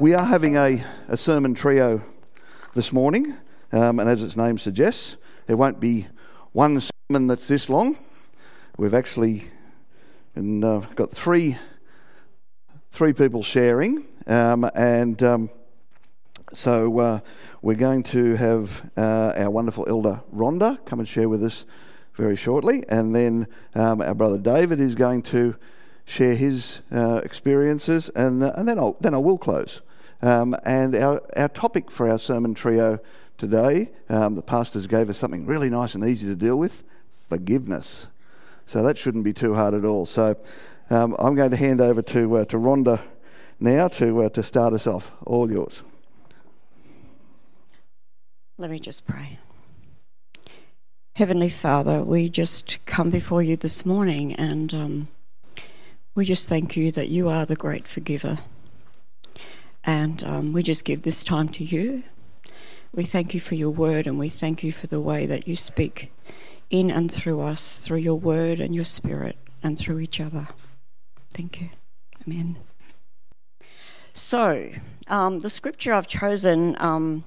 We are having a, a sermon trio this morning, um, and as its name suggests, it won't be one sermon that's this long. We've actually uh, got three, three people sharing, um, and um, so uh, we're going to have uh, our wonderful elder Rhonda come and share with us very shortly, and then um, our brother David is going to share his uh, experiences, and, uh, and then, I'll, then I will close. Um, and our, our topic for our sermon trio today, um, the pastors gave us something really nice and easy to deal with forgiveness. So that shouldn't be too hard at all. So um, I'm going to hand over to, uh, to Rhonda now to, uh, to start us off. All yours. Let me just pray. Heavenly Father, we just come before you this morning and um, we just thank you that you are the great forgiver. And um, we just give this time to you. We thank you for your word and we thank you for the way that you speak in and through us, through your word and your spirit, and through each other. Thank you. Amen. So, um, the scripture I've chosen um,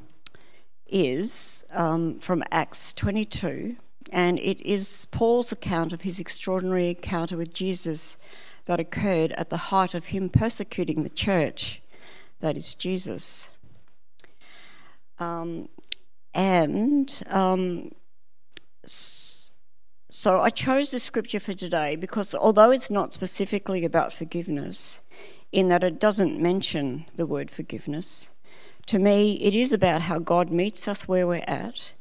is um, from Acts 22, and it is Paul's account of his extraordinary encounter with Jesus that occurred at the height of him persecuting the church, that is Jesus. Um, and um, so I chose this scripture for today because although it's not specifically about forgiveness, in that it doesn't mention the word forgiveness, to me it is about how God meets us where we're at,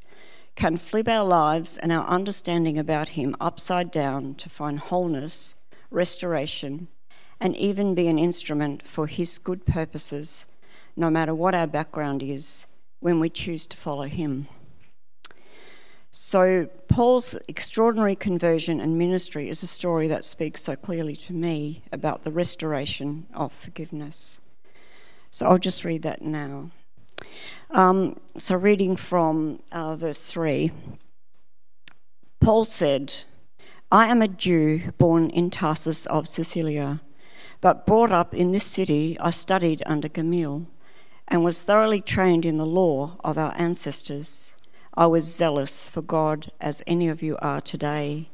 can flip our lives and our understanding about Him upside down to find wholeness restoration, and even be an instrument for His good purposes, no matter what our background is, when we choose to follow Him. So, Paul's extraordinary conversion and ministry is a story that speaks so clearly to me about the restoration of forgiveness. So, I'll just read that now. Um, so, reading from uh, verse 3, Paul said, I am a Jew born in Tarsus of Cilicia, but brought up in this city, I studied under Gamaliel and was thoroughly trained in the law of our ancestors. I was zealous for God as any of you are today.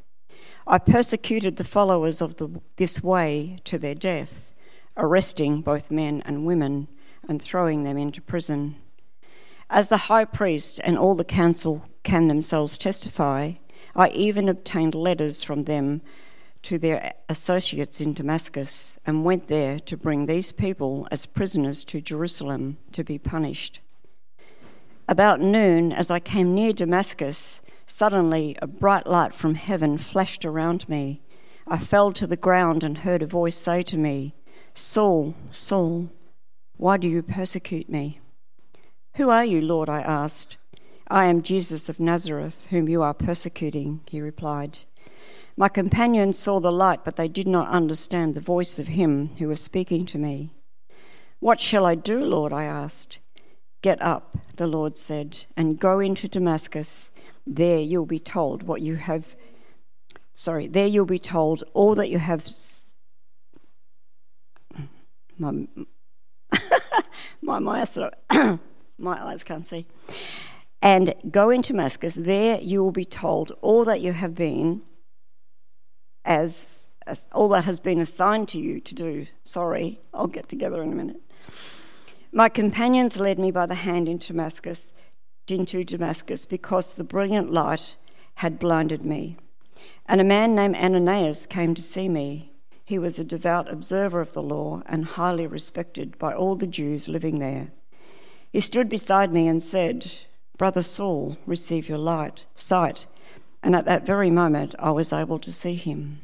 I persecuted the followers of the, this way to their death, arresting both men and women and throwing them into prison. As the high priest and all the council can themselves testify, I even obtained letters from them to their associates in Damascus and went there to bring these people as prisoners to Jerusalem to be punished. About noon, as I came near Damascus, suddenly a bright light from heaven flashed around me. I fell to the ground and heard a voice say to me, Saul, Saul, why do you persecute me? Who are you, Lord? I asked. I am Jesus of Nazareth, whom you are persecuting, he replied. My companions saw the light, but they did not understand the voice of him who was speaking to me. What shall I do, Lord? I asked. Get up, the Lord said, and go into Damascus. There you'll be told what you have. Sorry, there you'll be told all that you have. My, my, my, my eyes can't see and go into Damascus. There you will be told all that you have been, as, as, all that has been assigned to you to do. Sorry, I'll get together in a minute. My companions led me by the hand into Damascus, into Damascus, because the brilliant light had blinded me. And a man named Ananias came to see me. He was a devout observer of the law and highly respected by all the Jews living there. He stood beside me and said, Brother Saul, receive your light, sight. And at that very moment, I was able to see him.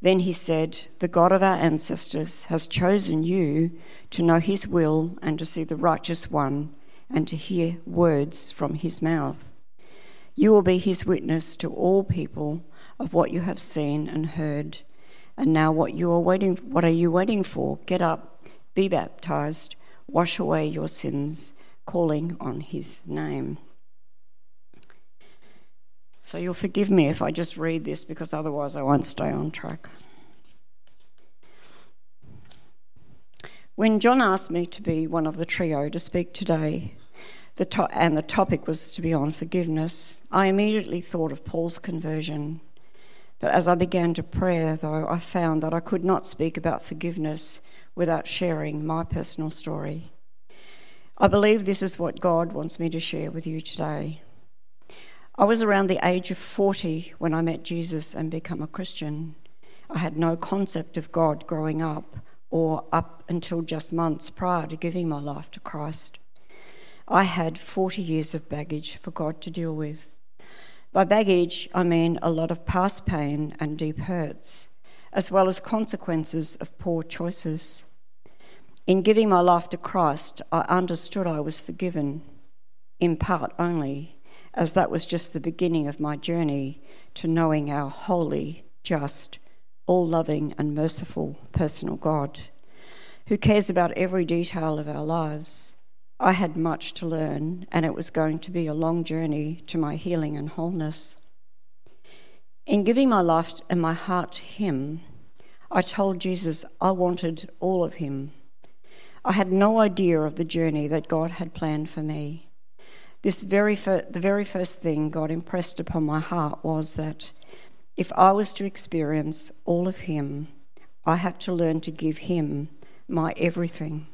Then he said, The God of our ancestors has chosen you to know his will and to see the righteous one and to hear words from his mouth. You will be his witness to all people of what you have seen and heard. And now what you are waiting what are you waiting for? Get up, be baptized, wash away your sins calling on his name. So you'll forgive me if I just read this because otherwise I won't stay on track. When John asked me to be one of the trio to speak today, the to- and the topic was to be on forgiveness, I immediately thought of Paul's conversion. But as I began to pray, though, I found that I could not speak about forgiveness without sharing my personal story. I believe this is what God wants me to share with you today. I was around the age of 40 when I met Jesus and became a Christian. I had no concept of God growing up or up until just months prior to giving my life to Christ. I had 40 years of baggage for God to deal with. By baggage, I mean a lot of past pain and deep hurts, as well as consequences of poor choices. In giving my life to Christ, I understood I was forgiven, in part only, as that was just the beginning of my journey to knowing our holy, just, all loving, and merciful personal God, who cares about every detail of our lives. I had much to learn, and it was going to be a long journey to my healing and wholeness. In giving my life and my heart to Him, I told Jesus I wanted all of Him. I had no idea of the journey that God had planned for me. This very fir- the very first thing God impressed upon my heart was that if I was to experience all of Him, I had to learn to give Him my everything.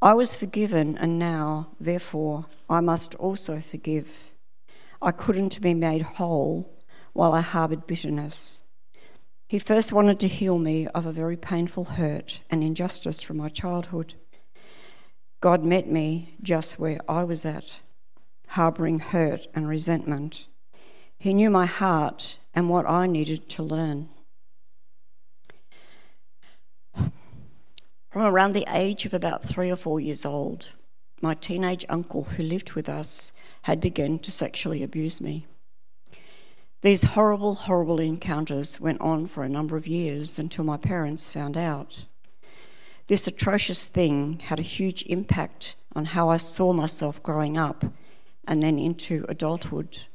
I was forgiven, and now, therefore, I must also forgive. I couldn't be made whole while I harboured bitterness. He first wanted to heal me of a very painful hurt and injustice from my childhood. God met me just where I was at, harbouring hurt and resentment. He knew my heart and what I needed to learn. From around the age of about three or four years old, my teenage uncle who lived with us had begun to sexually abuse me. These horrible, horrible encounters went on for a number of years until my parents found out. This atrocious thing had a huge impact on how I saw myself growing up and then into adulthood.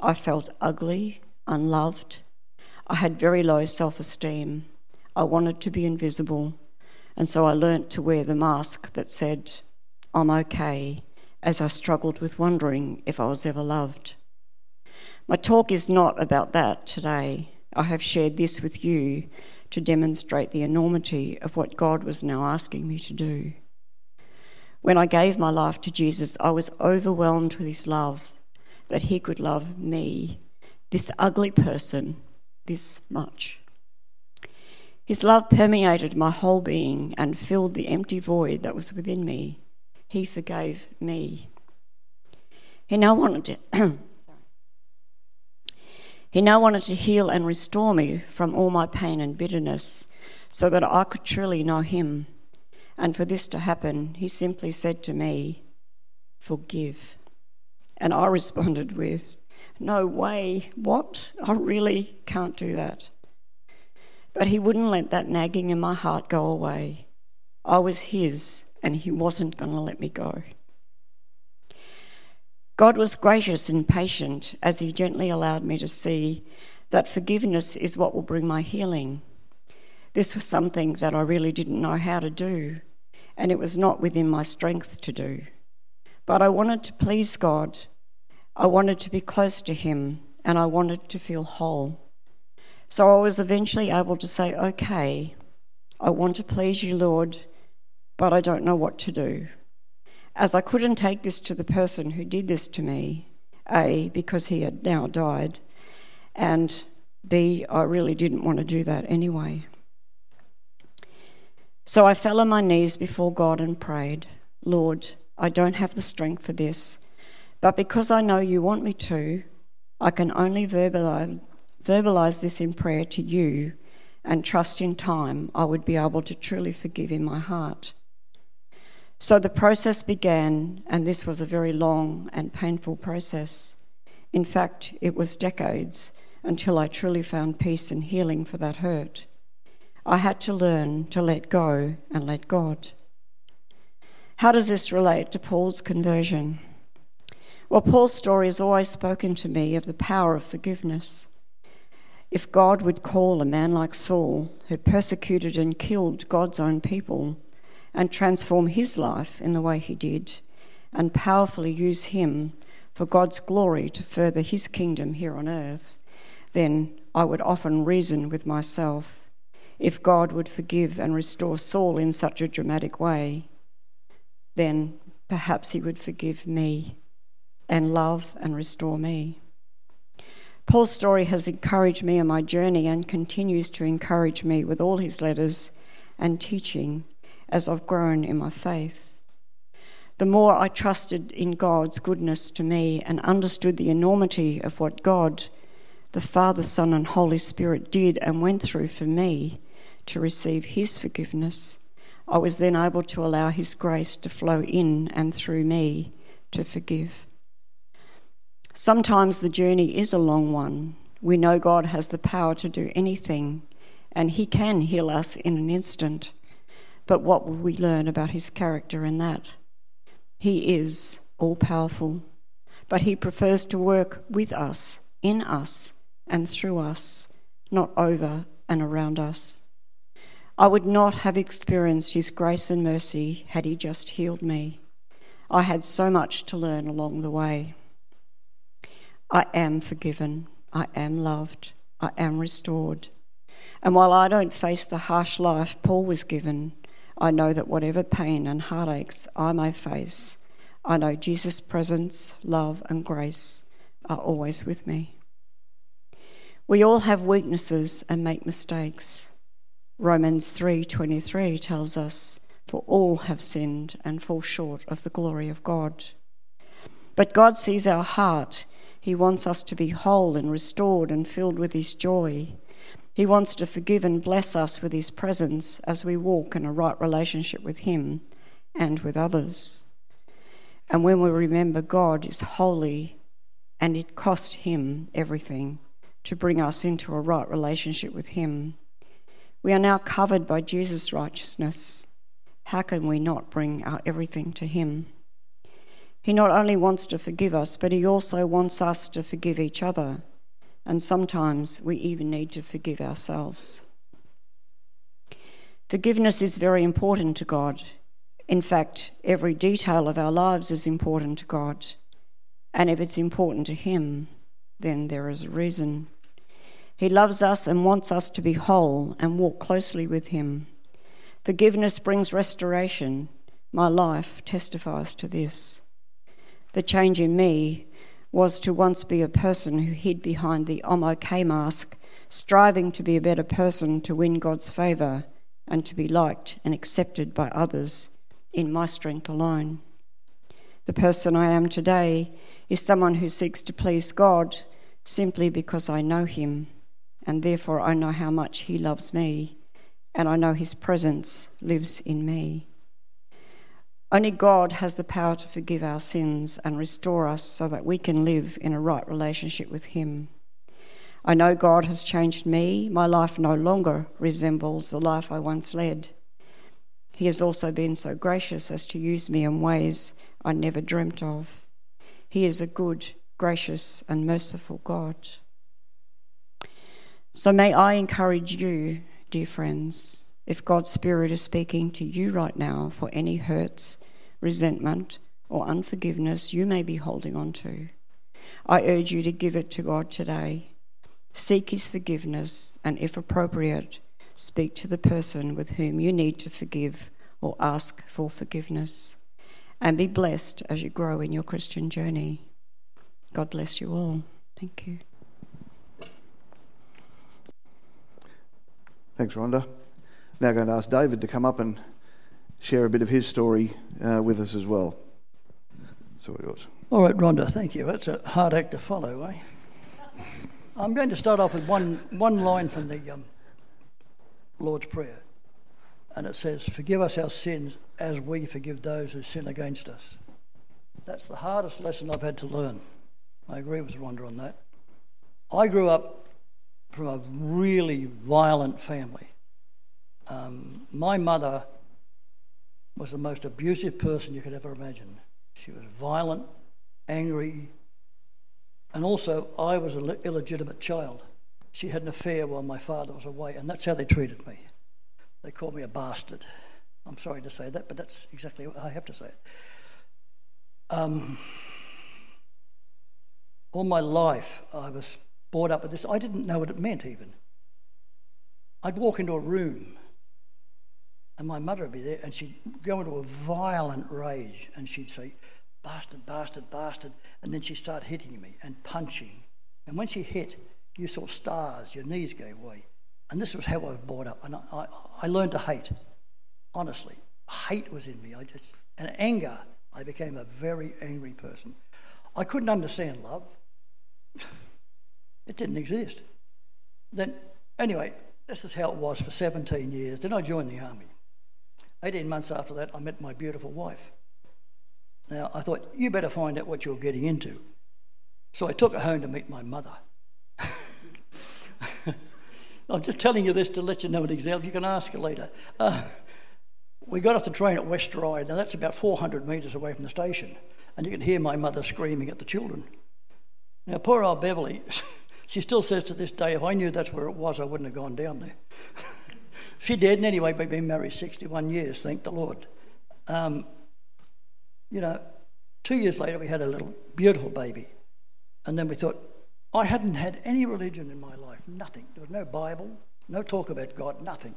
I felt ugly, unloved. I had very low self esteem. I wanted to be invisible, and so I learnt to wear the mask that said, I'm okay, as I struggled with wondering if I was ever loved. My talk is not about that today. I have shared this with you to demonstrate the enormity of what God was now asking me to do. When I gave my life to Jesus, I was overwhelmed with his love that he could love me, this ugly person, this much. His love permeated my whole being and filled the empty void that was within me. He forgave me. He now wanted to He now wanted to heal and restore me from all my pain and bitterness so that I could truly know Him. And for this to happen, He simply said to me, Forgive. And I responded with, No way, what? I really can't do that. But He wouldn't let that nagging in my heart go away. I was His, and He wasn't going to let me go. God was gracious and patient as He gently allowed me to see that forgiveness is what will bring my healing. This was something that I really didn't know how to do, and it was not within my strength to do. But I wanted to please God, I wanted to be close to Him, and I wanted to feel whole. So I was eventually able to say, Okay, I want to please you, Lord, but I don't know what to do as I couldn't take this to the person who did this to me, A, because he had now died, and B, I really didn't want to do that anyway. So I fell on my knees before God and prayed, Lord, I don't have the strength for this, but because I know you want me to, I can only verbalize, verbalize this in prayer to you and trust in time I would be able to truly forgive in my heart. So the process began, and this was a very long and painful process. In fact, it was decades until I truly found peace and healing for that hurt. I had to learn to let go and let God. How does this relate to Paul's conversion? Well, Paul's story has always spoken to me of the power of forgiveness. If God would call a man like Saul, who persecuted and killed God's own people, and transform his life in the way he did, and powerfully use him for God's glory to further his kingdom here on earth, then I would often reason with myself if God would forgive and restore Saul in such a dramatic way, then perhaps he would forgive me and love and restore me. Paul's story has encouraged me on my journey and continues to encourage me with all his letters and teaching as I've grown in my faith. The more I trusted in God's goodness to me and understood the enormity of what God, the Father, Son, and Holy Spirit did and went through for me to receive His forgiveness, I was then able to allow His grace to flow in and through me to forgive. Sometimes the journey is a long one. We know God has the power to do anything, and He can heal us in an instant. But what will we learn about his character in that? He is all powerful, but he prefers to work with us, in us, and through us, not over and around us. I would not have experienced his grace and mercy had he just healed me. I had so much to learn along the way. I am forgiven. I am loved. I am restored. And while I don't face the harsh life Paul was given, I know that whatever pain and heartaches I may face, I know Jesus' presence, love, and grace are always with me. We all have weaknesses and make mistakes. Romans 3:23 tells us, "For all have sinned and fall short of the glory of God." But God sees our heart. He wants us to be whole and restored and filled with his joy. He wants to forgive and bless us with His presence as we walk in a right relationship with Him and with others. And when we remember God is holy and it cost Him everything to bring us into a right relationship with Him, we are now covered by Jesus' righteousness. How can we not bring our everything to Him? He not only wants to forgive us, but He also wants us to forgive each other and sometimes we even need to forgive ourselves. Forgiveness is very important to God. In fact, every detail of our lives is important to God. And if it's important to Him, then there is a reason. He loves us and wants us to be whole and walk closely with Him. Forgiveness brings restoration. My life testifies to this. The change in me was to once be a person who hid behind the I'm okay mask, striving to be a better person to win God's favour and to be liked and accepted by others in my strength alone. The person I am today is someone who seeks to please God simply because I know Him, and therefore I know how much He loves me, and I know His presence lives in me. Only God has the power to forgive our sins and restore us so that we can live in a right relationship with Him. I know God has changed me. My life no longer resembles the life I once led. He has also been so gracious as to use me in ways I never dreamt of. He is a good, gracious, and merciful God. So may I encourage you, dear friends if God's Spirit is speaking to you right now for any hurts, resentment, or unforgiveness you may be holding on to, I urge you to give it to God today. Seek His forgiveness, and if appropriate, speak to the person with whom you need to forgive or ask for forgiveness. And be blessed as you grow in your Christian journey. God bless you all. Thank you. Thanks, Rhonda now going to ask David to come up and share a bit of his story uh, with us as well. So yours. All right, Rhonda, thank you. That's a hard act to follow, eh? I'm going to start off with one, one line from the um, Lord's Prayer. And it says, Forgive us our sins as we forgive those who sin against us. That's the hardest lesson I've had to learn. I agree with Rhonda on that. I grew up from a really violent family. Um, my mother was the most abusive person you could ever imagine. She was violent, angry, and also I was an illegitimate child. She had an affair while my father was away, and that's how they treated me. They called me a bastard. I'm sorry to say that, but that's exactly what I have to say. Um, all my life, I was brought up with this. I didn't know what it meant even. I'd walk into a room and my mother would be there and she'd go into a violent rage and she'd say, bastard, bastard, bastard. And then she'd start hitting me and punching. And when she hit, you saw stars, your knees gave way. And this was how I was brought up. And I, I, I learned to hate, honestly. Hate was in me. I just, and anger, I became a very angry person. I couldn't understand love. it didn't exist. Then, anyway, this is how it was for 17 years. Then I joined the army. 18 months after that, I met my beautiful wife. Now, I thought, you better find out what you're getting into. So I took her home to meet my mother. I'm just telling you this to let you know an example. You can ask her later. Uh, we got off the train at West Ryde. Now, that's about 400 metres away from the station. And you can hear my mother screaming at the children. Now, poor old Beverly, she still says to this day, if I knew that's where it was, I wouldn't have gone down there. she did, and anyway, we've been married 61 years, thank the Lord. Um, you know, two years later, we had a little beautiful baby. And then we thought, I hadn't had any religion in my life, nothing. There was no Bible, no talk about God, nothing.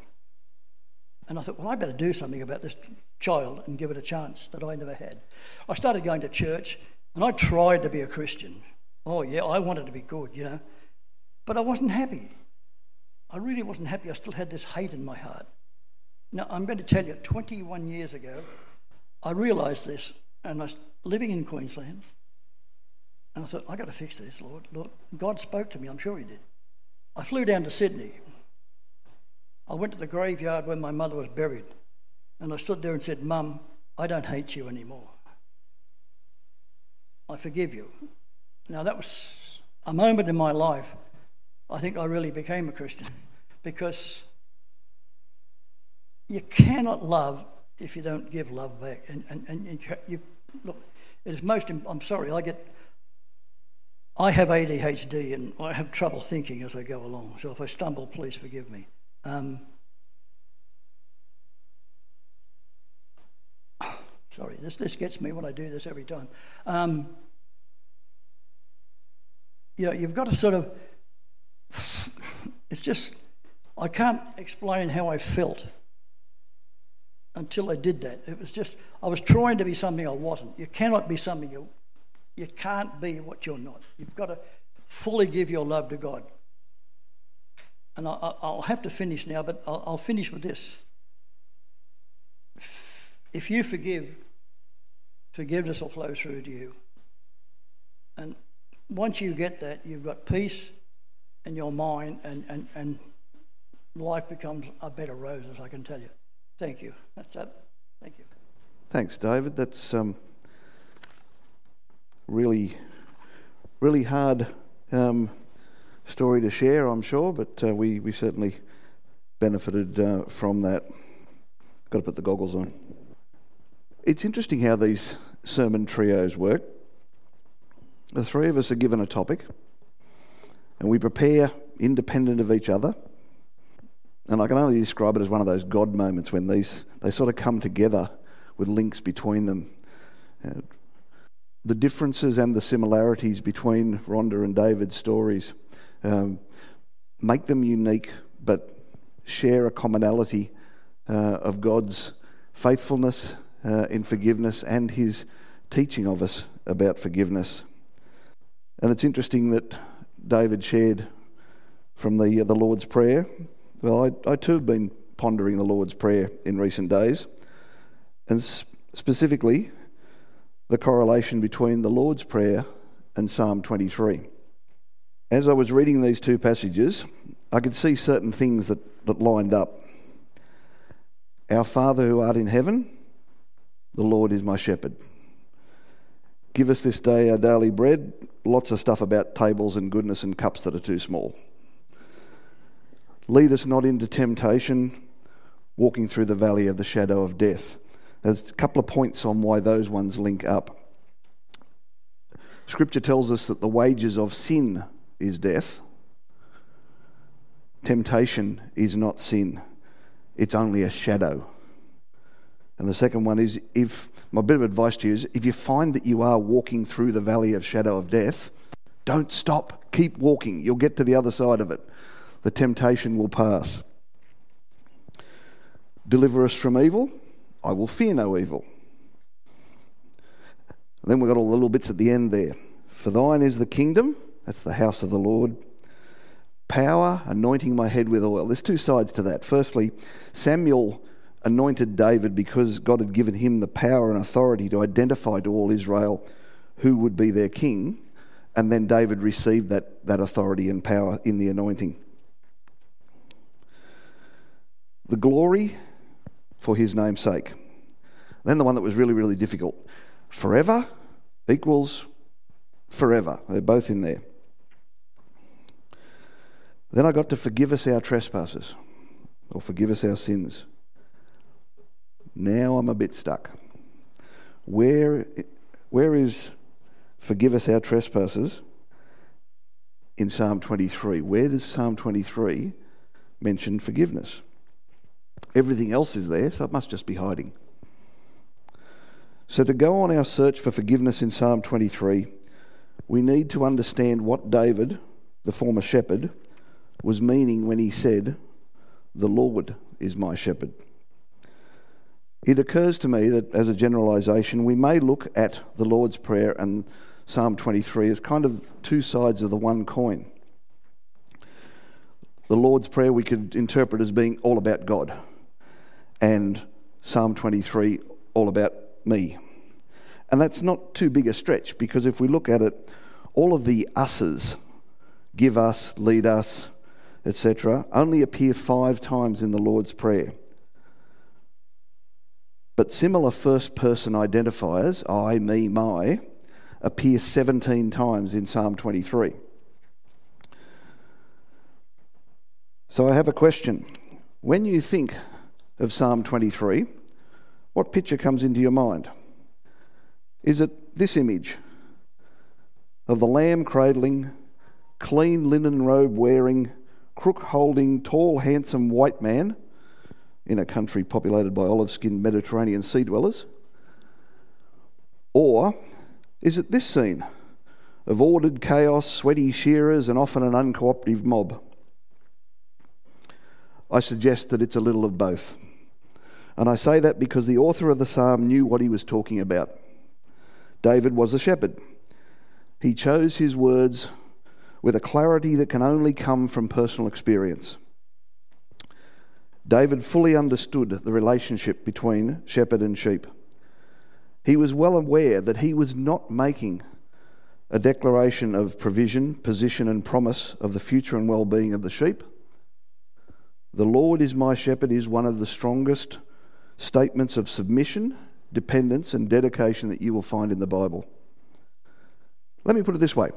And I thought, well, I better do something about this child and give it a chance that I never had. I started going to church and I tried to be a Christian. Oh, yeah, I wanted to be good, you know. But I wasn't happy. I really wasn't happy. I still had this hate in my heart. Now, I'm going to tell you, 21 years ago, I realised this, and I was living in Queensland, and I thought, I've got to fix this, Lord. Lord. God spoke to me, I'm sure He did. I flew down to Sydney. I went to the graveyard where my mother was buried, and I stood there and said, Mum, I don't hate you anymore. I forgive you. Now, that was a moment in my life I think I really became a Christian because you cannot love if you don't give love back. And, and, and you, look, it is most, I'm sorry, I get, I have ADHD and I have trouble thinking as I go along. So if I stumble, please forgive me. Um, sorry, this, this gets me when I do this every time. Um, you know, you've got to sort of it's just, I can't explain how I felt until I did that. It was just, I was trying to be something I wasn't. You cannot be something you, you can't be what you're not. You've got to fully give your love to God. And I, will have to finish now, but I'll, I'll finish with this. If you forgive, forgiveness will flow through to you. And once you get that, you've got peace, in your mind, and, and, and life becomes a bed of roses, I can tell you. Thank you. That's it. Thank you. Thanks, David. That's um, really, really hard um, story to share, I'm sure, but uh, we, we certainly benefited uh, from that. Got to put the goggles on. It's interesting how these sermon trios work. The three of us are given a topic and we prepare independent of each other. And I can only describe it as one of those God moments when these they sort of come together with links between them. Uh, the differences and the similarities between Rhonda and David's stories um, make them unique, but share a commonality uh, of God's faithfulness uh, in forgiveness and His teaching of us about forgiveness. And it's interesting that David shared from the, uh, the Lord's Prayer. Well, I, I too have been pondering the Lord's Prayer in recent days, and specifically the correlation between the Lord's Prayer and Psalm 23. As I was reading these two passages, I could see certain things that, that lined up. Our Father who art in heaven, the Lord is my shepherd. Give us this day our daily bread. Lots of stuff about tables and goodness and cups that are too small. Lead us not into temptation, walking through the valley of the shadow of death. There's a couple of points on why those ones link up. Scripture tells us that the wages of sin is death. Temptation is not sin, it's only a shadow. And the second one is if my bit of advice to you is if you find that you are walking through the valley of shadow of death, don't stop. Keep walking. You'll get to the other side of it. The temptation will pass. Deliver us from evil. I will fear no evil. And then we've got all the little bits at the end there. For thine is the kingdom, that's the house of the Lord. Power, anointing my head with oil. There's two sides to that. Firstly, Samuel anointed David because God had given him the power and authority to identify to all Israel who would be their king. And then David received that, that authority and power in the anointing. The glory for his name's sake. Then the one that was really, really difficult. Forever equals forever. They're both in there. Then I got to forgive us our trespasses or forgive us our sins. Now I'm a bit stuck. Where, where is forgive us our trespasses in Psalm 23? Where does Psalm 23 mention forgiveness? Everything else is there, so it must just be hiding. So, to go on our search for forgiveness in Psalm 23, we need to understand what David, the former shepherd, was meaning when he said, The Lord is my shepherd. It occurs to me that, as a generalisation, we may look at the Lord's Prayer and Psalm 23 as kind of two sides of the one coin. The Lord's Prayer we could interpret as being all about God, and Psalm 23 all about me. And that's not too big a stretch because if we look at it, all of the us's, give us, lead us, etc., only appear five times in the Lord's Prayer. But similar first person identifiers, I, me, my, appear 17 times in Psalm 23. So I have a question. When you think of Psalm 23, what picture comes into your mind? Is it this image of the lamb cradling, clean linen robe wearing, crook holding, tall, handsome white man in a country populated by olive skinned Mediterranean sea dwellers? Or is it this scene of ordered chaos, sweaty shearers, and often an uncooperative mob? I suggest that it's a little of both. And I say that because the author of the psalm knew what he was talking about. David was a shepherd. He chose his words with a clarity that can only come from personal experience. David fully understood the relationship between shepherd and sheep. He was well aware that he was not making a declaration of provision, position, and promise of the future and well being of the sheep. The Lord is my shepherd is one of the strongest statements of submission dependence, and dedication that you will find in the Bible. Let me put it this way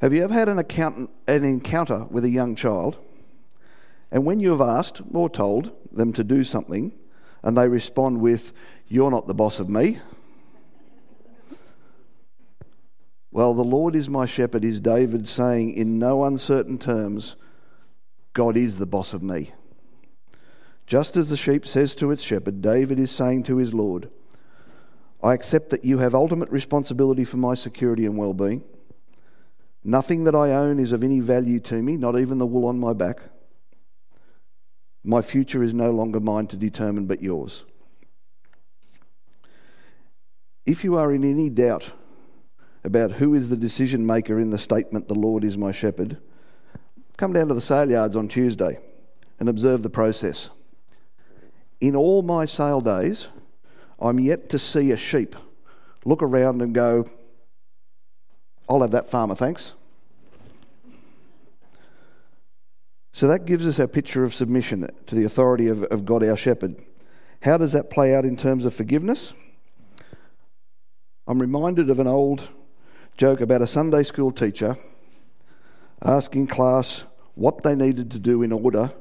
Have you ever had an, accountant, an encounter with a young child, and when you have asked or told them to do something, and they respond with, You're not the boss of me? Well, the Lord is my shepherd, is David saying in no uncertain terms, God is the boss of me. Just as the sheep says to its shepherd, David is saying to his Lord, I accept that you have ultimate responsibility for my security and well being. Nothing that I own is of any value to me, not even the wool on my back. My future is no longer mine to determine, but yours. If you are in any doubt about who is the decision maker in the statement, The Lord is my shepherd, come down to the sale yards on Tuesday and observe the process. In all my sale days, I'm yet to see a sheep look around and go, I'll have that farmer, thanks. So that gives us our picture of submission to the authority of, of God, our shepherd. How does that play out in terms of forgiveness? I'm reminded of an old joke about a Sunday school teacher asking class what they needed to do in order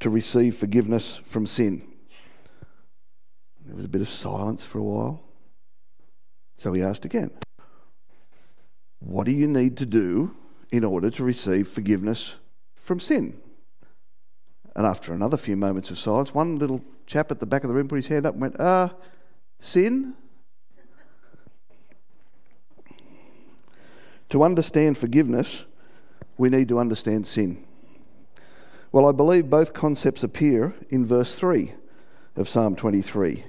to receive forgiveness from sin. There was a bit of silence for a while. So he asked again, What do you need to do in order to receive forgiveness from sin? And after another few moments of silence, one little chap at the back of the room put his hand up and went, Ah, uh, sin? to understand forgiveness, we need to understand sin. Well, I believe both concepts appear in verse 3 of Psalm 23.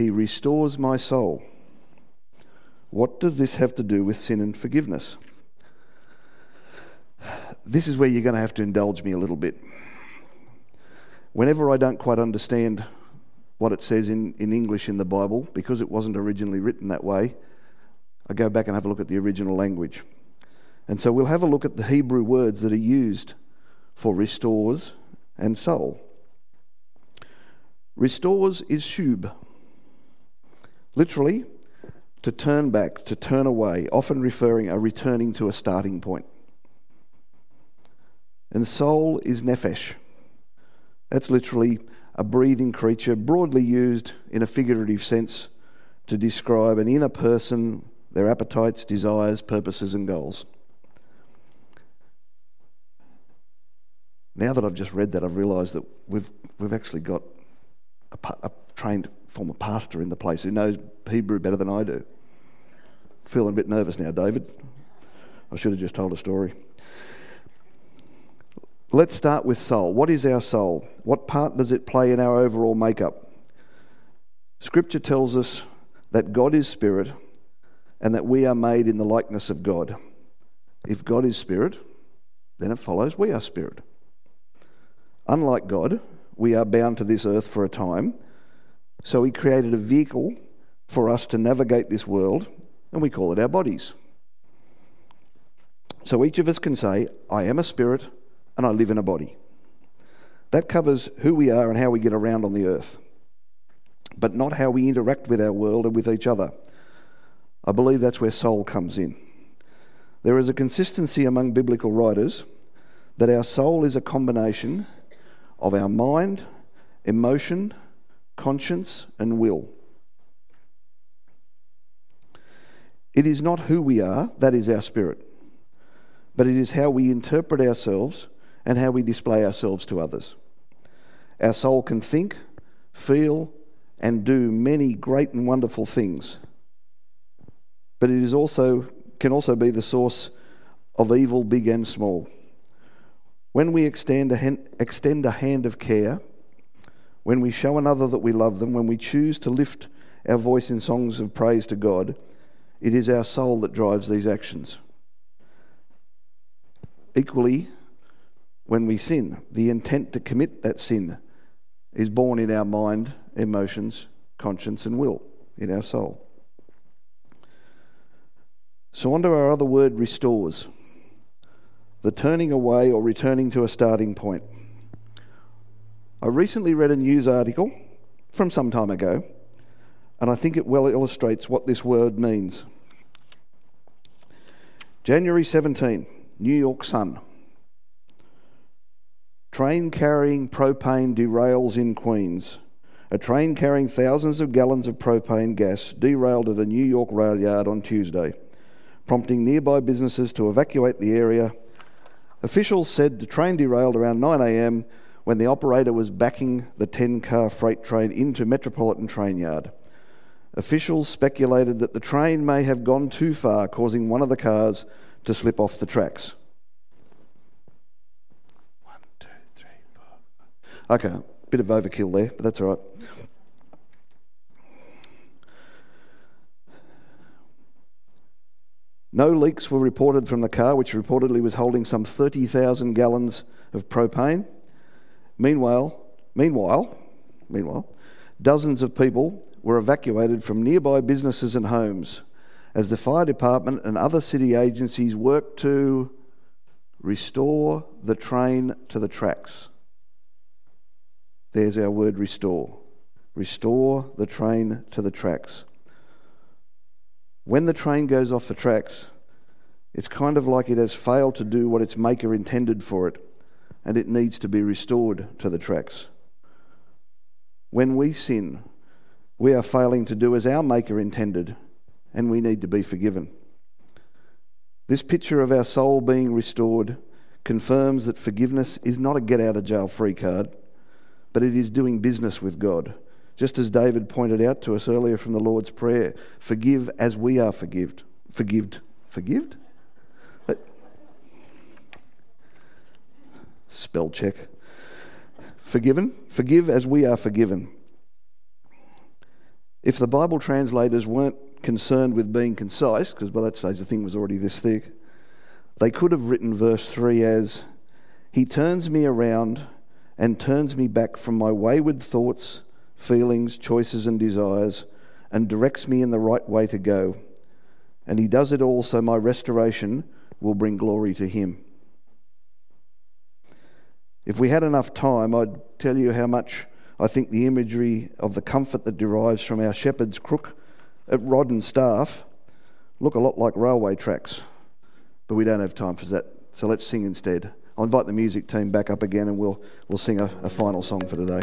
He restores my soul. What does this have to do with sin and forgiveness? This is where you're going to have to indulge me a little bit. Whenever I don't quite understand what it says in, in English in the Bible, because it wasn't originally written that way, I go back and have a look at the original language. And so we'll have a look at the Hebrew words that are used for restores and soul. Restores is shub. Literally, to turn back, to turn away, often referring a returning to a starting point. And soul is nephesh. That's literally a breathing creature, broadly used in a figurative sense to describe an inner person, their appetites, desires, purposes, and goals. Now that I've just read that, I've realised that we've, we've actually got a, a trained former pastor in the place who knows Hebrew better than I do. Feeling a bit nervous now, David. I should have just told a story. Let's start with soul. What is our soul? What part does it play in our overall makeup? Scripture tells us that God is spirit and that we are made in the likeness of God. If God is spirit, then it follows we are spirit. Unlike God, we are bound to this earth for a time, so He created a vehicle for us to navigate this world, and we call it our bodies. So each of us can say, I am a spirit and I live in a body. That covers who we are and how we get around on the earth, but not how we interact with our world and with each other. I believe that's where soul comes in. There is a consistency among biblical writers that our soul is a combination of our mind, emotion, conscience, and will. It is not who we are, that is our spirit, but it is how we interpret ourselves and how we display ourselves to others. Our soul can think, feel, and do many great and wonderful things, but it is also can also be the source of evil, big and small. When we extend a, hand, extend a hand of care, when we show another that we love them, when we choose to lift our voice in songs of praise to God, it is our soul that drives these actions. Equally, when we sin. The intent to commit that sin is born in our mind, emotions, conscience, and will, in our soul. So, on to our other word, restores. The turning away or returning to a starting point. I recently read a news article from some time ago, and I think it well illustrates what this word means. January 17, New York Sun. Train carrying propane derails in Queens. A train carrying thousands of gallons of propane gas derailed at a New York rail yard on Tuesday, prompting nearby businesses to evacuate the area. Officials said the train derailed around 9am when the operator was backing the 10 car freight train into Metropolitan Train Yard. Officials speculated that the train may have gone too far, causing one of the cars to slip off the tracks. One, two, three, four. Okay, bit of overkill there, but that's all right. No leaks were reported from the car, which reportedly was holding some 30,000 gallons of propane. Meanwhile, meanwhile, meanwhile, dozens of people were evacuated from nearby businesses and homes as the fire department and other city agencies worked to restore the train to the tracks. There's our word restore. Restore the train to the tracks. When the train goes off the tracks, it's kind of like it has failed to do what its maker intended for it, and it needs to be restored to the tracks. When we sin, we are failing to do as our maker intended, and we need to be forgiven. This picture of our soul being restored confirms that forgiveness is not a get out of jail free card but it is doing business with God. Just as David pointed out to us earlier from the Lord's Prayer forgive as we are forgived. Forgived. Forgived? Spell check. Forgiven. Forgive as we are forgiven. If the Bible translators weren't concerned with being concise, because by that stage the thing was already this thick, they could have written verse 3 as He turns me around and turns me back from my wayward thoughts, feelings, choices, and desires, and directs me in the right way to go. And He does it all so my restoration will bring glory to Him. If we had enough time, I'd tell you how much I think the imagery of the comfort that derives from our shepherd's crook, at rod and staff, look a lot like railway tracks. But we don't have time for that, so let's sing instead. I'll invite the music team back up again and we'll, we'll sing a, a final song for today.